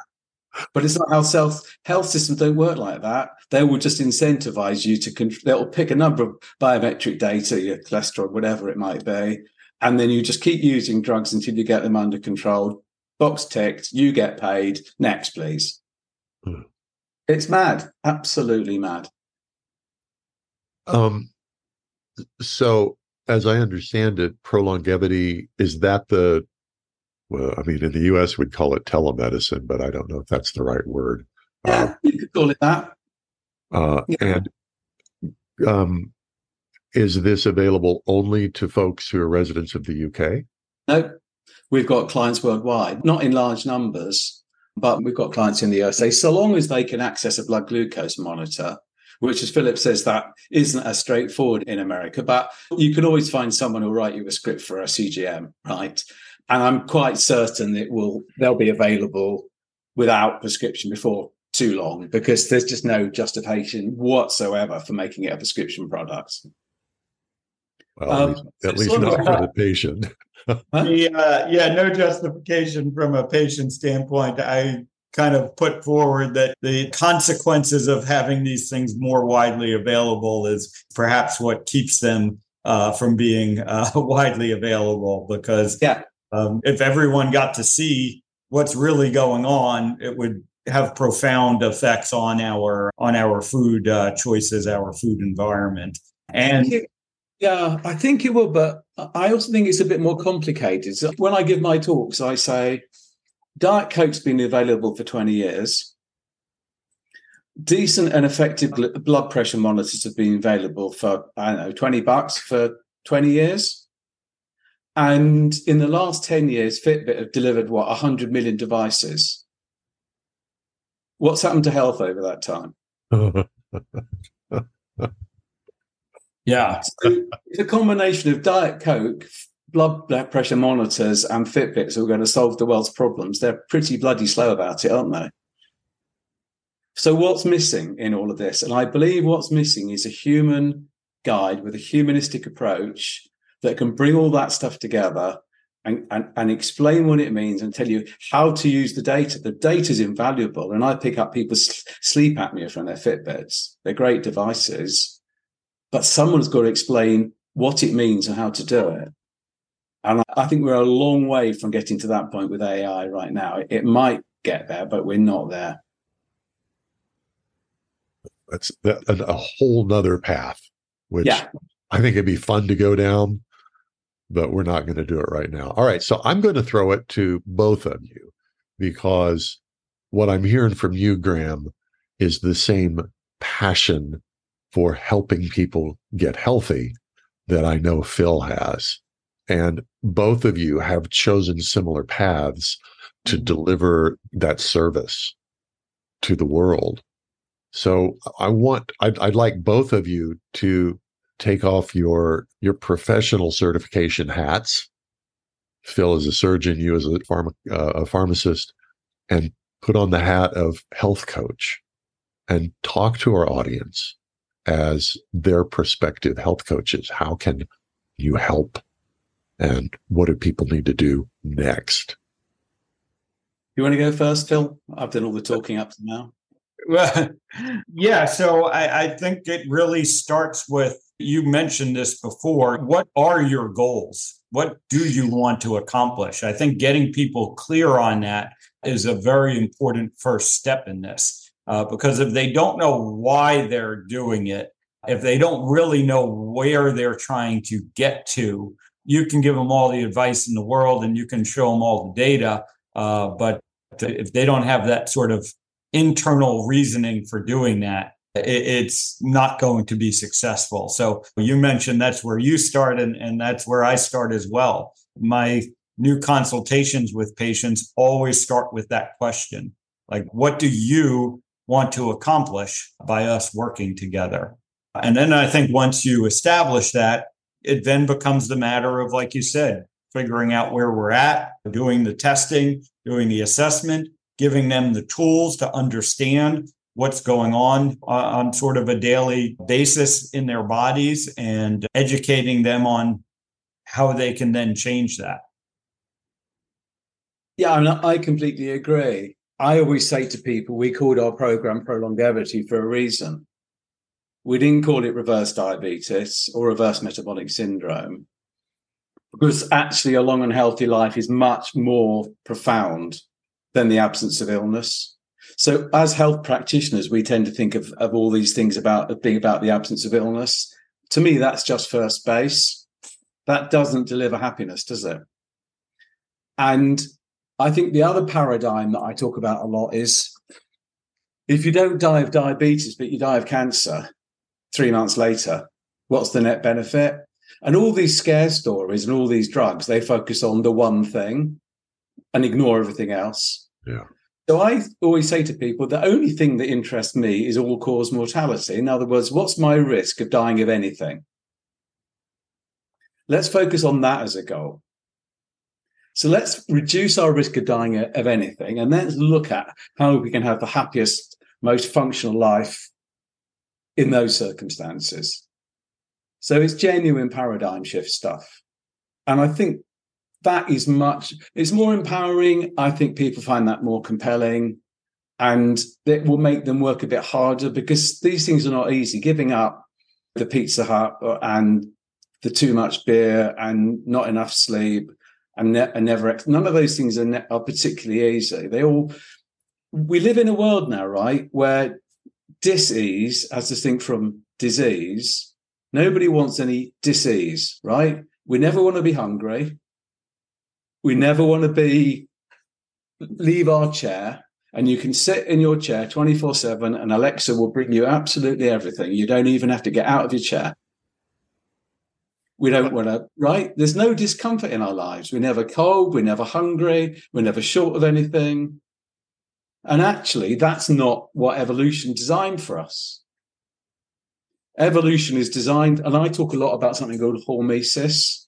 But it's not how health health systems don't work like that. They will just incentivize you to control. They'll pick a number of biometric data, your cholesterol, whatever it might be, and then you just keep using drugs until you get them under control. Box ticked, you get paid. Next, please. Hmm. It's mad, absolutely mad. Um. So as I understand it, prolongevity is that the well, I mean, in the U.S. we'd call it telemedicine, but I don't know if that's the right word. Yeah, uh, you could call it that. Uh, yeah. And um, is this available only to folks who are residents of the UK? No, we've got clients worldwide, not in large numbers, but we've got clients in the USA. So long as they can access a blood glucose monitor, which, as Philip says, that isn't as straightforward in America. But you can always find someone who'll write you a script for a CGM, right? And I'm quite certain it will they'll be available without prescription before too long because there's just no justification whatsoever for making it a prescription product. Well, at um, least, at least not for the patient. the, uh, yeah, no justification from a patient standpoint. I kind of put forward that the consequences of having these things more widely available is perhaps what keeps them uh, from being uh, *laughs* widely available because yeah. um, if everyone got to see what's really going on, it would have profound effects on our on our food uh, choices, our food environment, and. Yeah, I think it will, but I also think it's a bit more complicated. So when I give my talks, I say Diet Coke's been available for 20 years. Decent and effective blood pressure monitors have been available for, I don't know, 20 bucks for 20 years. And in the last 10 years, Fitbit have delivered what, 100 million devices. What's happened to health over that time? *laughs* Yeah. So it's a combination of Diet Coke, blood pressure monitors, and Fitbits are going to solve the world's problems. They're pretty bloody slow about it, aren't they? So, what's missing in all of this? And I believe what's missing is a human guide with a humanistic approach that can bring all that stuff together and, and, and explain what it means and tell you how to use the data. The data is invaluable. And I pick up people's sleep apnea from their Fitbits. They're great devices but someone's got to explain what it means and how to do it. And I think we're a long way from getting to that point with AI right now. It might get there, but we're not there. That's a, a whole nother path, which yeah. I think it'd be fun to go down, but we're not going to do it right now. All right. So I'm going to throw it to both of you because what I'm hearing from you, Graham, is the same passion for helping people get healthy that I know Phil has. And both of you have chosen similar paths to mm-hmm. deliver that service to the world. So I want, I'd, I'd like both of you to take off your your professional certification hats. Phil as a surgeon, you as a, pharma, uh, a pharmacist, and put on the hat of health coach and talk to our audience as their prospective health coaches. How can you help? And what do people need to do next? You want to go first, Phil? I've done all the talking up to now. Well, *laughs* yeah. So I, I think it really starts with you mentioned this before. What are your goals? What do you want to accomplish? I think getting people clear on that is a very important first step in this. Uh, because if they don't know why they're doing it, if they don't really know where they're trying to get to, you can give them all the advice in the world and you can show them all the data. Uh, but if they don't have that sort of internal reasoning for doing that, it's not going to be successful. So you mentioned that's where you start, and, and that's where I start as well. My new consultations with patients always start with that question like, what do you want to accomplish by us working together. And then I think once you establish that, it then becomes the matter of, like you said, figuring out where we're at, doing the testing, doing the assessment, giving them the tools to understand what's going on uh, on sort of a daily basis in their bodies and educating them on how they can then change that. Yeah, I completely agree. I always say to people, we called our program Prolongevity for a reason. We didn't call it reverse diabetes or reverse metabolic syndrome because actually a long and healthy life is much more profound than the absence of illness. So as health practitioners, we tend to think of, of all these things about being about the absence of illness. To me, that's just first base. That doesn't deliver happiness, does it? And I think the other paradigm that I talk about a lot is if you don't die of diabetes, but you die of cancer three months later, what's the net benefit? And all these scare stories and all these drugs, they focus on the one thing and ignore everything else. Yeah. So I always say to people the only thing that interests me is all cause mortality. In other words, what's my risk of dying of anything? Let's focus on that as a goal. So let's reduce our risk of dying of anything and let's look at how we can have the happiest, most functional life in those circumstances. So it's genuine paradigm shift stuff. And I think that is much, it's more empowering. I think people find that more compelling and it will make them work a bit harder because these things are not easy. Giving up the Pizza Hut and the too much beer and not enough sleep and, ne- and never ex- none of those things are, ne- are particularly easy. They all we live in a world now, right, where disease, as distinct from disease, nobody wants any disease, right? We never want to be hungry. We never want to be leave our chair and you can sit in your chair 24 7 and Alexa will bring you absolutely everything. You don't even have to get out of your chair. We don't want to, right? There's no discomfort in our lives. We're never cold. We're never hungry. We're never short of anything. And actually, that's not what evolution designed for us. Evolution is designed, and I talk a lot about something called hormesis.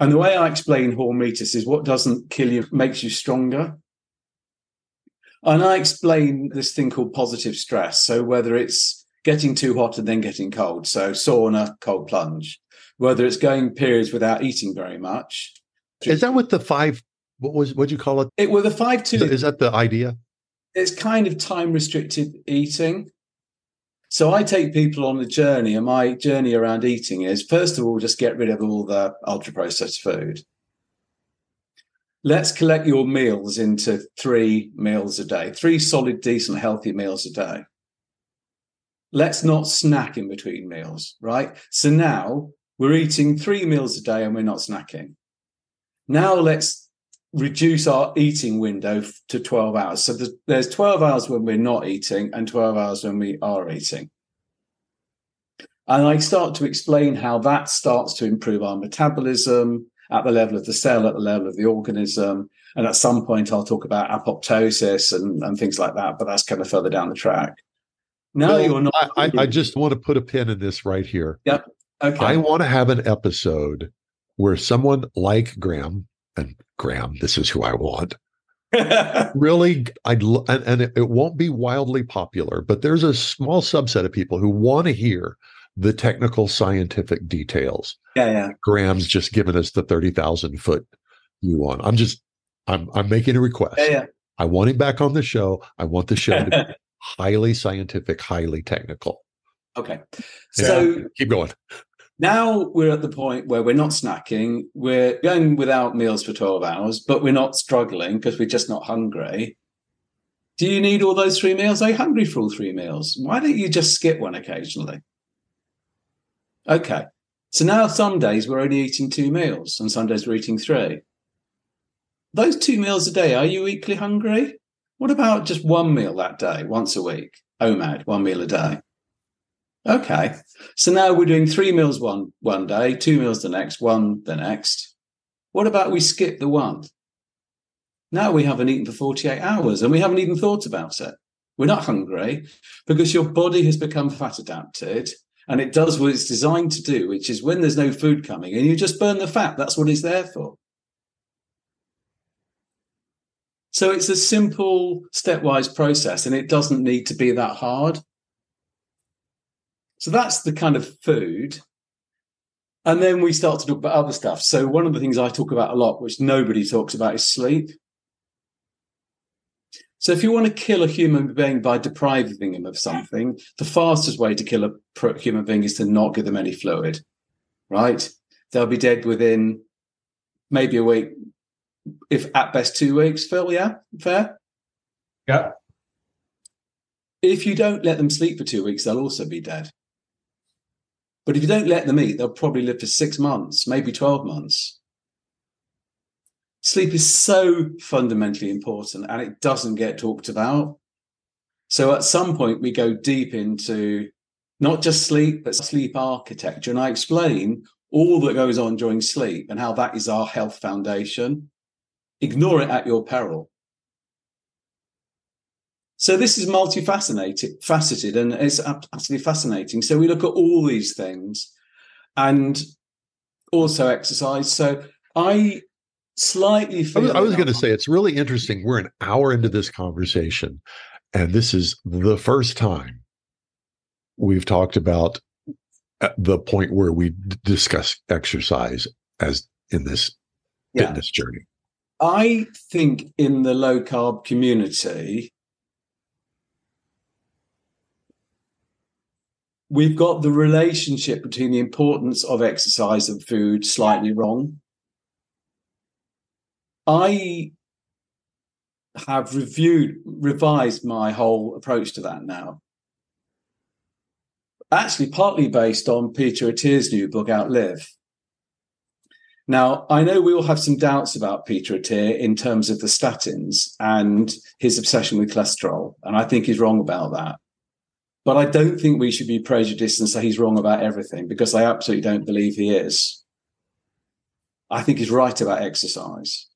And the way I explain hormesis is what doesn't kill you makes you stronger. And I explain this thing called positive stress. So whether it's getting too hot and then getting cold, so sauna, cold plunge, whether it's going periods without eating very much. Is that what the five? What was what do you call it? It were the five two. Is that the idea? It's kind of time restricted eating. So I take people on a journey, and my journey around eating is first of all, just get rid of all the ultra processed food let's collect your meals into three meals a day, three solid, decent, healthy meals a day. Let's not snack in between meals, right? So now we're eating three meals a day and we're not snacking. Now let's reduce our eating window to 12 hours. So there's 12 hours when we're not eating and 12 hours when we are eating. And I start to explain how that starts to improve our metabolism, at the level of the cell, at the level of the organism. And at some point, I'll talk about apoptosis and, and things like that, but that's kind of further down the track. No, well, you're not. I, I, just want to put a pin in this right here. Yep. Okay. I want to have an episode where someone like Graham, and Graham, this is who I want. *laughs* really, I'd and, and it, it won't be wildly popular, but there's a small subset of people who want to hear the technical scientific details. Yeah, yeah. Graham's just given us the 30,000 foot view on. I'm just, I'm, I'm making a request. Yeah, yeah. I want him back on the show. I want the show to be *laughs* highly scientific, highly technical. Okay. So yeah, keep going. Now we're at the point where we're not snacking. We're going without meals for 12 hours, but we're not struggling because we're just not hungry. Do you need all those three meals? Are you hungry for all three meals? Why don't you just skip one occasionally? Okay. So now some days we're only eating two meals and some days we're eating three. Those two meals a day, are you equally hungry? What about just one meal that day, once a week? OMAD, one meal a day. Okay. So now we're doing three meals one one day, two meals the next, one the next. What about we skip the one? Now we haven't eaten for 48 hours and we haven't even thought about it. We're not hungry because your body has become fat adapted and it does what it's designed to do, which is when there's no food coming and you just burn the fat. That's what it's there for. So it's a simple stepwise process and it doesn't need to be that hard. So that's the kind of food. And then we start to talk about other stuff. So one of the things I talk about a lot, which nobody talks about, is sleep. So if you want to kill a human being by depriving them of something, the fastest way to kill a human being is to not give them any fluid, right? They'll be dead within maybe a week, if at best two weeks. Phil, yeah, fair. Yeah. If you don't let them sleep for two weeks, they'll also be dead. But if you don't let them eat, they'll probably live for six months, maybe 12 months sleep is so fundamentally important and it doesn't get talked about. So at some point, we go deep into not just sleep, but sleep architecture. And I explain all that goes on during sleep and how that is our health foundation. Ignore it at your peril. So this is multifaceted, faceted, and it's absolutely fascinating. So we look at all these things, and also exercise. So I slightly. I was, was going to say it's really interesting. We're an hour into this conversation, and this is the first time we've talked about uh, the point where we discuss exercise as in this yeah. fitness journey. I think in the low carb community, we've got the relationship between the importance of exercise and food slightly wrong. I have reviewed, revised my whole approach to that now. Actually, partly based on Peter Attia's new book, Outlive. Now, I know we all have some doubts about Peter Attia in terms of the statins and his obsession with cholesterol. And I think he's wrong about that. But I don't think we should be prejudiced and say he's wrong about everything because I absolutely don't believe he is. I think he's right about exercise.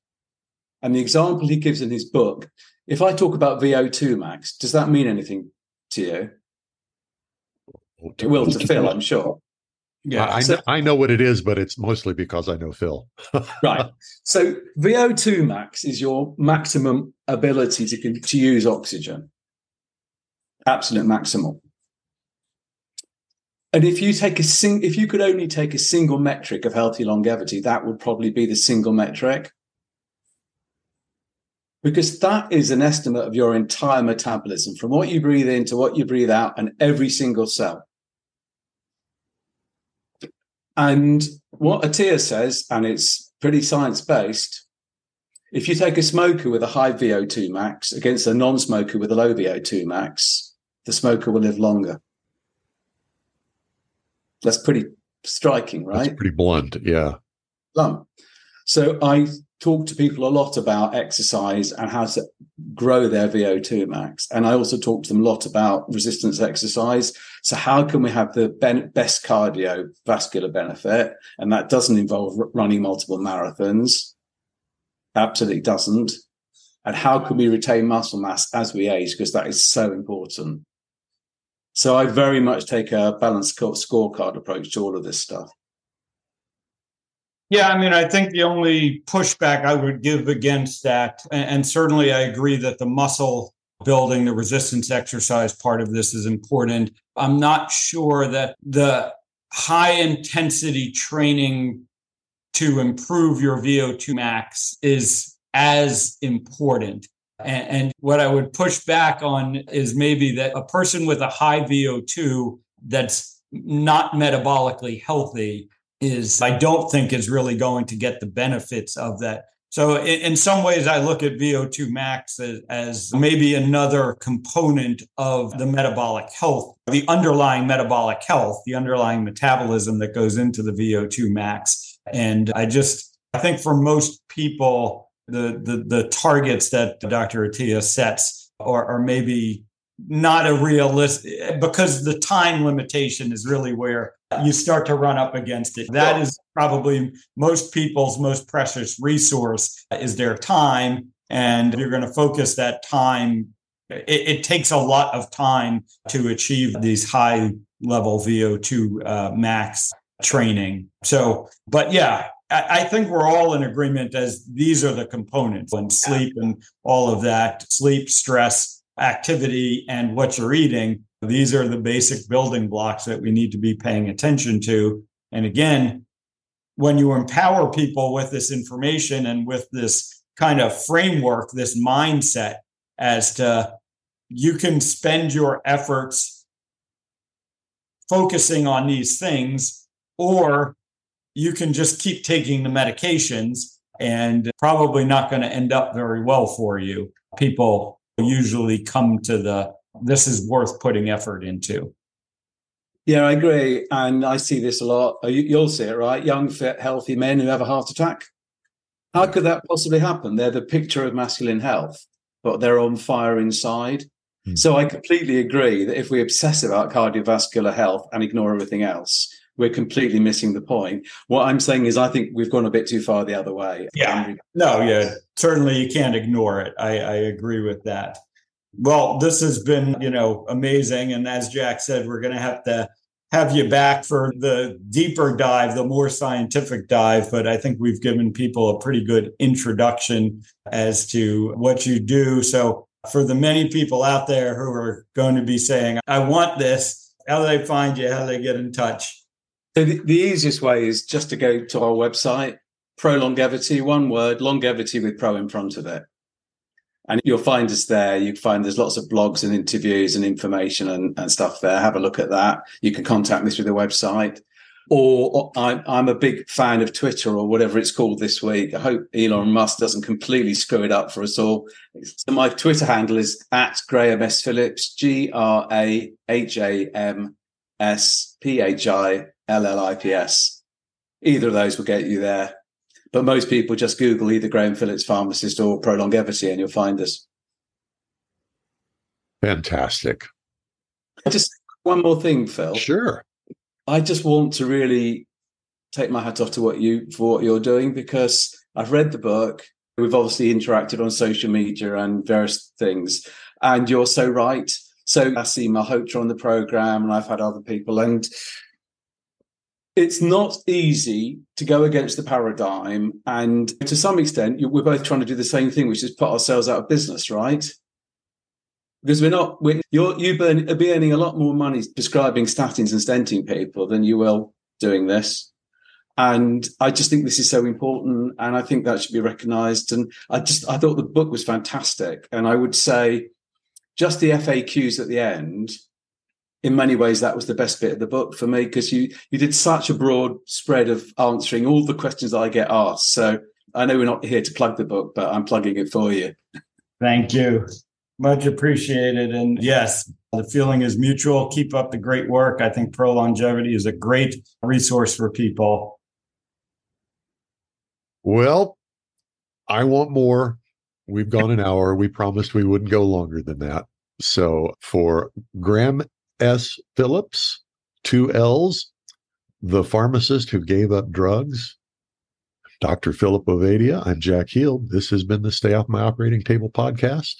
And the example he gives in his book, if I talk about VO2 max, does that mean anything to you? It will to Phil, I'm sure. Yeah, I, so, know, I know what it is, but it's mostly because I know Phil. *laughs* right. So VO2 max is your maximum ability to, to use oxygen, absolute maximal. And if you take a sing, if you could only take a single metric of healthy longevity, that would probably be the single metric because that is an estimate of your entire metabolism from what you breathe in to what you breathe out and every single cell. And what Attia says, and it's pretty science based, if you take a smoker with a high VO2 max against a non smoker with a low VO2 max, the smoker will live longer. That's pretty striking, right? That's pretty blunt, yeah. Blunt. So I talk to people a lot about exercise and how to grow their VO2 max. And I also talk to them a lot about resistance exercise. So how can we have the ben- best cardiovascular benefit? And that doesn't involve r- running multiple marathons. Absolutely doesn't. And how can we retain muscle mass as we age? Because that is so important. So I very much take a balanced scorecard approach to all of this stuff. Yeah, I mean, I think the only pushback I would give against that, and, certainly I agree that the muscle building, the resistance exercise part of this is important. I'm not sure that the high intensity training to improve your VO2 max is as important. And, what I would push back on is maybe that a person with a high VO2 that's not metabolically healthy is I don't think is really going to get the benefits of that. So in, in some ways, I look at VO2 max as, as maybe another component of the metabolic health, the underlying metabolic health, the underlying metabolism that goes into the VO2 max. And I just I think for most people, the the, the targets that Dr. Attia sets are, are maybe not a realistic because the time limitation is really where you start to run up against it. That is probably most people's most precious resource is their time. And you're going to focus that time. It, it takes a lot of time to achieve these high level VO2 uh, max training. So, but yeah, I, think we're all in agreement as these are the components and sleep and all of that sleep, stress, activity, and what you're eating these are the basic building blocks that we need to be paying attention to. And again, when you empower people with this information and with this kind of framework, this mindset as to you can spend your efforts focusing on these things, or you can just keep taking the medications and probably not going to end up very well for you. People usually come to the this is worth putting effort into. Yeah, I agree. And I see this a lot. Uh, you'll see it, right? Young, fit, healthy men who have a heart attack. How could that possibly happen? They're the picture of masculine health, but they're on fire inside. Hmm. So I completely agree that if we obsess about cardiovascular health and ignore everything else, we're completely missing the point. What I'm saying is, I think we've gone a bit too far the other way. Yeah. No, yeah. Certainly you can't ignore it. I, I agree with that. Well, this has been, you know, amazing. And as Jack said, we're going to have to have you back for the deeper dive, the more scientific dive. But I think we've given people a pretty good introduction as to what you do. So, for the many people out there who are going to be saying, I want this, how do they find you? How do they get in touch? So, the, the easiest way is just to go to our website, Pro Longevity, one word, longevity with pro in front of it And you'll find us there. You find there's lots of blogs and interviews and information and, and stuff there. Have a look at that. You can contact me through the website. Or I'm, I'm a big fan of Twitter or whatever it's called this week. I hope Elon mm. Musk doesn't completely screw it up for us all. So my Twitter handle is at Graham S. Phillips, G R A H A M S P H I L L I P S. Either of those will get you there. But most people just Google either Graham Phillips pharmacist or Prolongevity and you'll find us. Fantastic. Just one more thing, Phil. Sure. I just want to really take my hat off to what you for what you're doing because I've read the book. We've obviously interacted on social media and various things, and you're so right. So I see Malhotra on the program, and I've had other people, and it's not easy to go against the paradigm. And to some extent, we're both trying to do the same thing, which is put ourselves out of business, right? Because we're not, we're, you're, you burn, be earning a lot more money prescribing statins and stenting people than you will doing this. And I just think this is so important. And I think that should be recognized. And I just, I thought the book was fantastic. And I would say just the FAQs at the end in many ways that was the best bit of the book for me because you you did such a broad spread of answering all the questions that I get asked. So I know we're not here to plug the book, but I'm plugging it for you. Thank you. Much appreciated. And yes, the feeling is mutual. Keep up the great work. I think Pro Longevity is a great resource for people. Well, I want more. We've gone an hour. We promised we wouldn't go longer than that. So for Graham S. Phillips, two L's, the pharmacist who gave up drugs. Dr. Philip Ovadia, I'm Jack Heald. This has been the Stay Off My Operating Table podcast,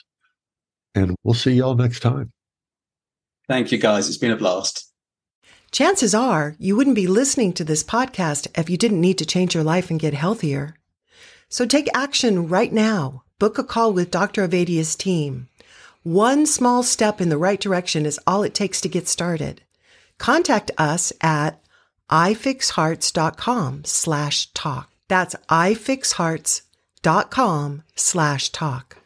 and we'll see y'all next time. Thank you, guys. It's been a blast. Chances are you wouldn't be listening to this podcast if you didn't need to change your life and get healthier. So take action right now. Book a call with Dr. Ovadia's team. One small step in the right direction is all it takes to get started. Contact us at ifixhearts.com slash talk. That's ifixhearts.com slash talk.